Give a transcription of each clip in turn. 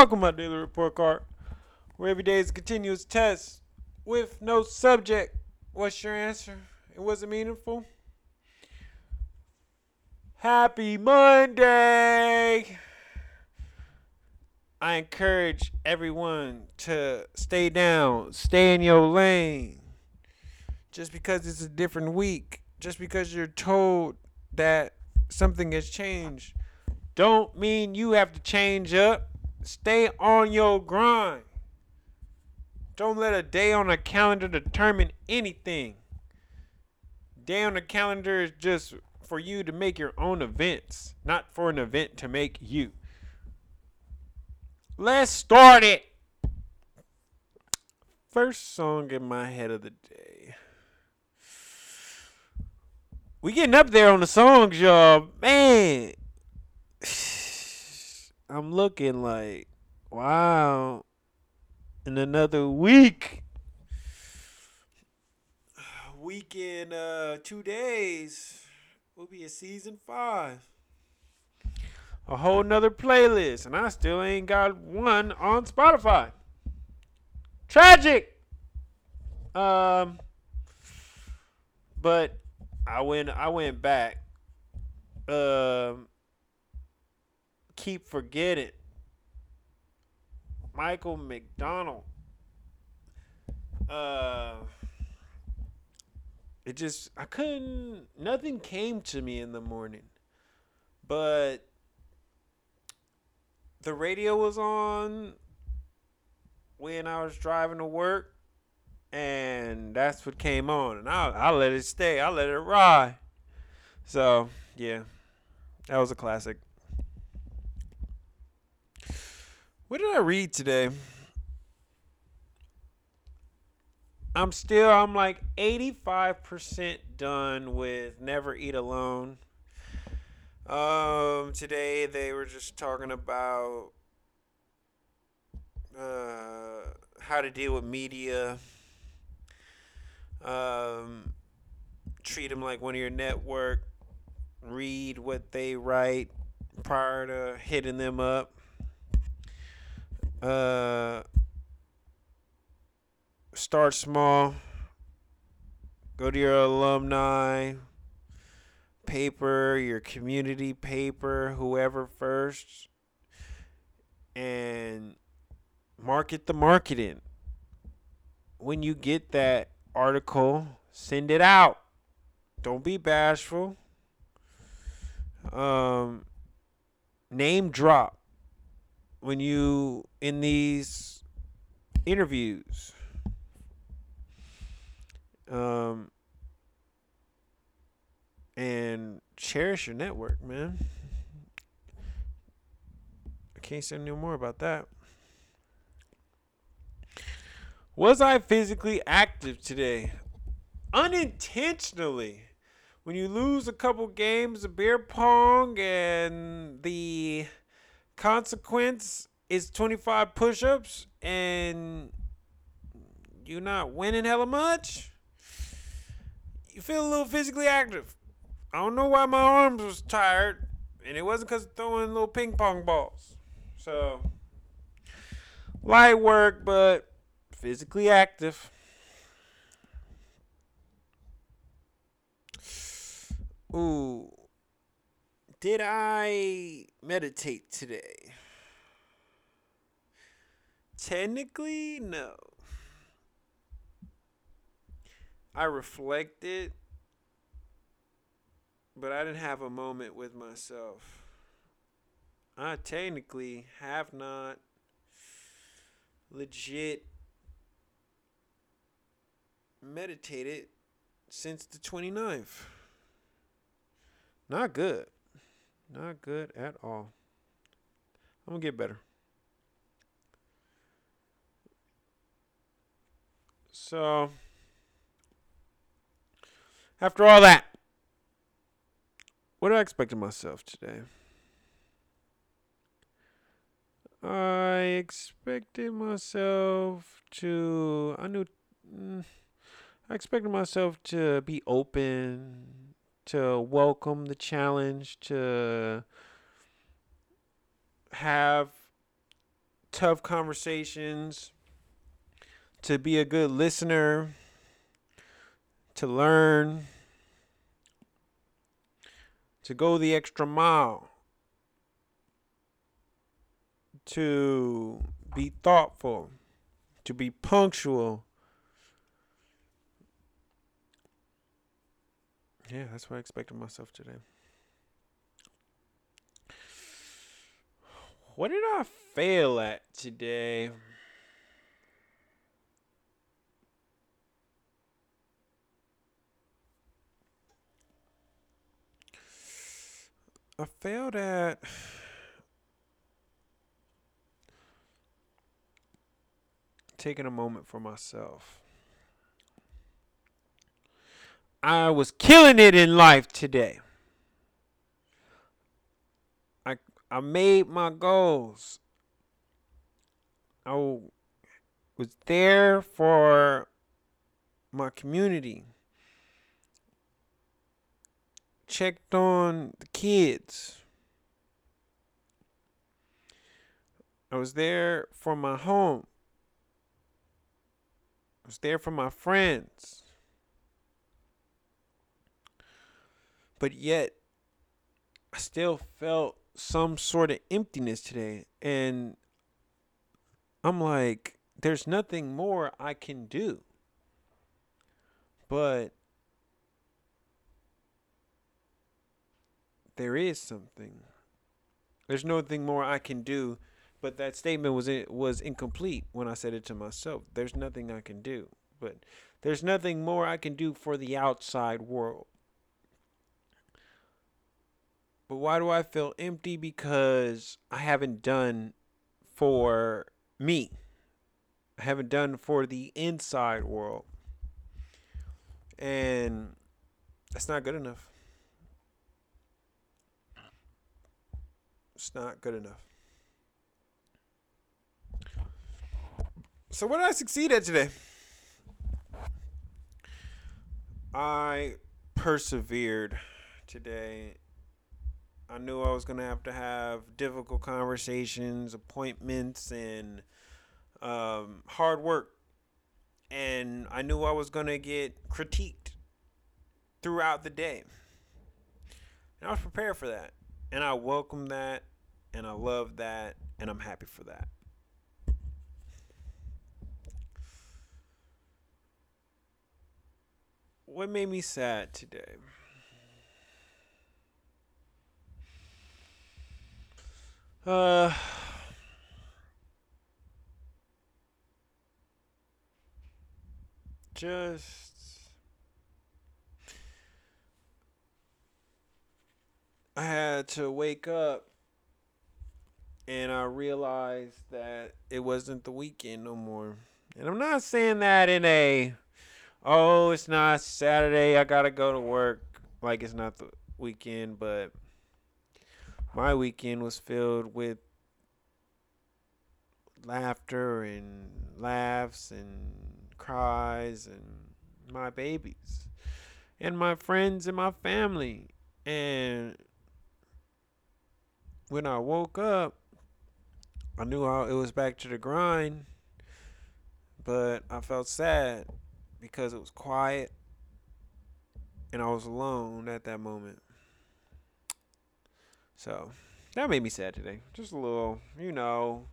Welcome, my daily report card, where every day is a continuous test with no subject. What's your answer? It wasn't meaningful. Happy Monday! I encourage everyone to stay down, stay in your lane. Just because it's a different week, just because you're told that something has changed, don't mean you have to change up. Stay on your grind. Don't let a day on a calendar determine anything. Day on the calendar is just for you to make your own events, not for an event to make you. Let's start it. First song in my head of the day. We getting up there on the songs, y'all. Man. I'm looking like, wow. In another week. Week in uh two days. Will be a season five a whole nother playlist, and I still ain't got one on Spotify. Tragic. Um, but I went. I went back. Um, keep forgetting. Michael McDonald. Uh, it just I couldn't. Nothing came to me in the morning, but the radio was on when I was driving to work, and that's what came on, and I I let it stay, I let it ride. So yeah, that was a classic. What did I read today? I'm still I'm like 85% done with Never Eat Alone. Um, today they were just talking about uh, how to deal with media. Um, treat them like one of your network. Read what they write prior to hitting them up. Uh, start small. Go to your alumni paper, your community paper, whoever first, and market the marketing. When you get that article, send it out. Don't be bashful. Um, name drop when you in these interviews. Um, and cherish your network, man. I can't say no more about that. Was I physically active today? Unintentionally. When you lose a couple games of beer pong and the consequence is 25 push ups and you're not winning hella much, you feel a little physically active. I don't know why my arms was tired, and it wasn't because throwing little ping pong balls. So light work, but physically active. Ooh, did I meditate today? Technically, no. I reflected but I didn't have a moment with myself. I technically have not legit meditated since the 29th. Not good. Not good at all. I'm going to get better. So, after all that, what did I expect of myself today? I expected myself to. I knew. Mm, I expected myself to be open, to welcome the challenge, to have tough conversations, to be a good listener, to learn, to go the extra mile, to be thoughtful, to be punctual. Yeah, that's what I expected myself today. What did I fail at today? I failed at taking a moment for myself. I was killing it in life today. I I made my goals. I was there for my community. checked on the kids. I was there for my home. I was there for my friends. But yet, I still felt some sort of emptiness today. And I'm like, there's nothing more I can do. But there is something. There's nothing more I can do, but that statement was it was incomplete when I said it to myself. There's nothing I can do, but there's nothing more I can do for the outside world. But why do I feel empty? Because I haven't done for me. I haven't done for the inside world. And that's not good enough. It's not good enough. So what did I succeed at today? I persevered today. I knew I was gonna have to have difficult conversations, appointments, and um, hard work, and I knew I was gonna get critiqued throughout the day, and I was prepared for that, and I welcome that, and I love that, and I'm happy for that. What made me sad today? Uh, just I had to wake up and I realized that it wasn't the weekend no more. And I'm not saying that in a oh, it's not Saturday, I gotta go to work like it's not the weekend, but my weekend was filled with laughter and laughs and cries and my babies and my friends and my family. And when I woke up, I knew how it was back to the grind, but I felt sad because it was quiet and I was alone at that moment. So that made me sad today. Just a little, you know,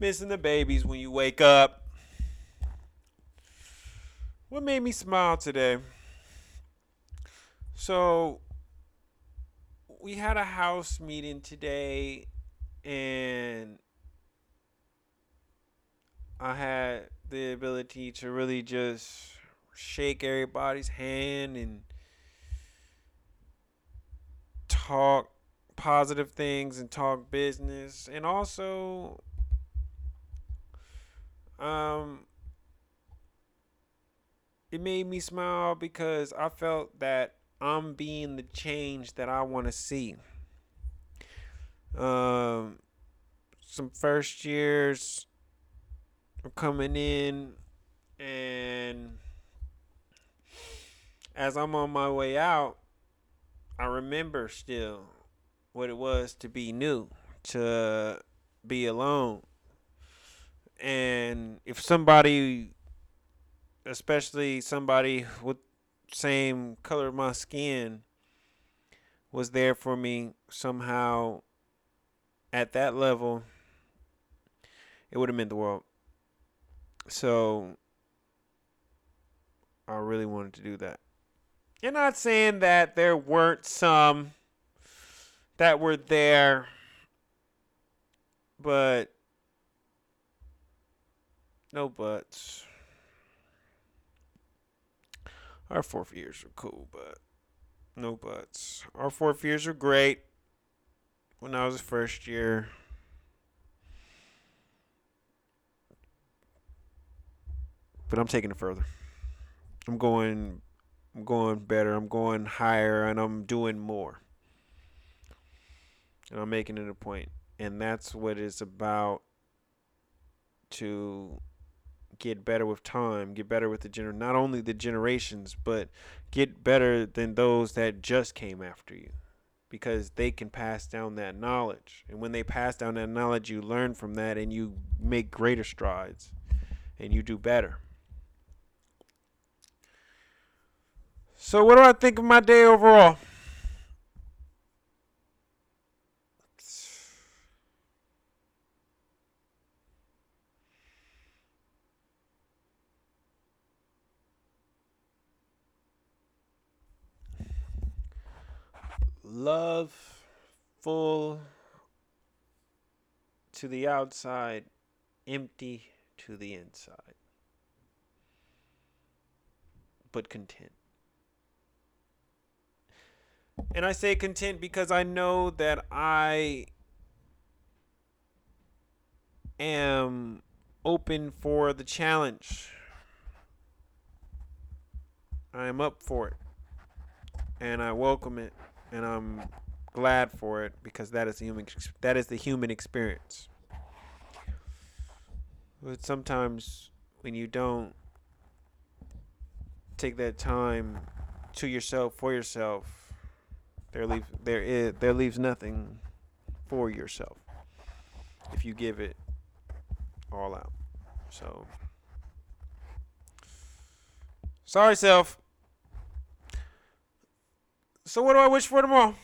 missing the babies when you wake up. What made me smile today? So we had a house meeting today and I had the ability to really just shake everybody's hand and talk positive things and talk business and also um it made me smile because I felt that I'm being the change that I want to see. Um some first years I'm coming in and as I'm on my way out, I remember still what it was to be new, to be alone, And if somebody, especially somebody with same color of my skin, was there for me somehow at that level, it would have meant the world. So I really wanted to do that. You're not saying that there weren't some that were there, but no buts. Our fourth years are cool, but no buts. Our fourth years are great. When I was first year, but I'm taking it further. I'm going I'm going better. I'm going higher and I'm doing more. And I'm making it a point. And that's what it's about to get better with time, get better with the gener not only the generations, but get better than those that just came after you. Because they can pass down that knowledge. And when they pass down that knowledge, you learn from that and you make greater strides and you do better. So, what do I think of my day overall? Love full to the outside, empty to the inside, but content. And I say content because I know that I am open for the challenge. I am up for it. And I welcome it and I'm glad for it because that is the human that is the human experience. But sometimes when you don't take that time to yourself for yourself there leave there is there leaves nothing for yourself if you give it all out. So sorry, self. So what do I wish for tomorrow?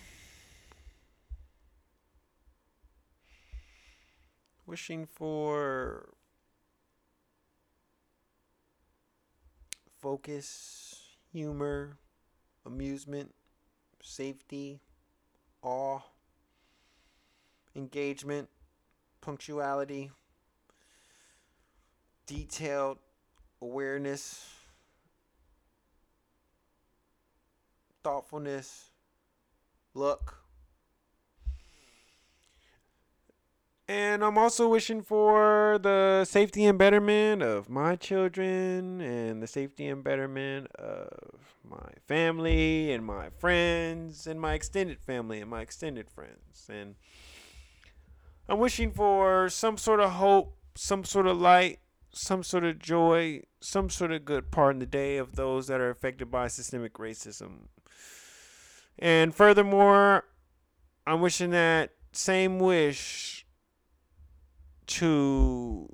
Wishing for focus, humor, amusement, safety, awe, engagement, punctuality, detailed awareness, thoughtfulness, luck. And I'm also wishing for the safety and betterment of my children and the safety and betterment of my family and my friends and my extended family and my extended friends. And I'm wishing for some sort of hope, some sort of light, some sort of joy, some sort of good part in the day of those that are affected by systemic racism. And furthermore, I'm wishing that same wish to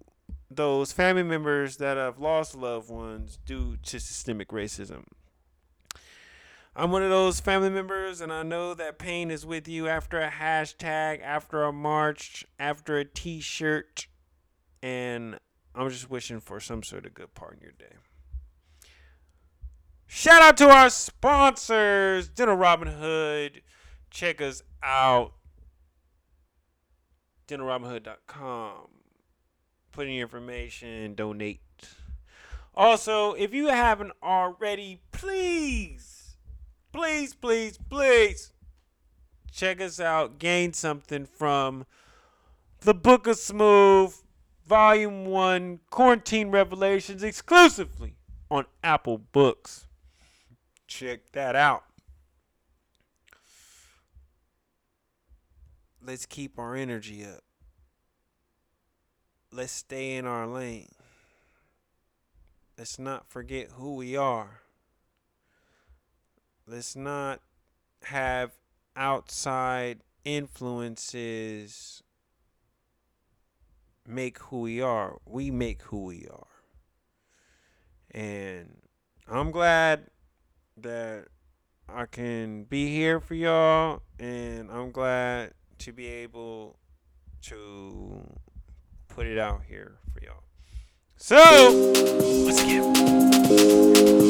those family members that have lost loved ones due to systemic racism. I'm one of those family members, and I know that pain is with you after a hashtag, after a march, after a t shirt, and I'm just wishing for some sort of good part in your day. Shout out to our sponsors, Dental Robin Hood. Check us out dentalrobinhood.com. Put in your information, donate. Also, if you haven't already, please, please, please, please check us out. Gain something from the Book of Smooth, Volume 1, Quarantine Revelations, exclusively on Apple Books. Check that out. let's keep our energy up. Let's stay in our lane. Let's not forget who we are. Let's not have outside influences make who we are. We make who we are. And I'm glad that I can be here for y'all and I'm glad to be able to put it out here for y'all. So, let's get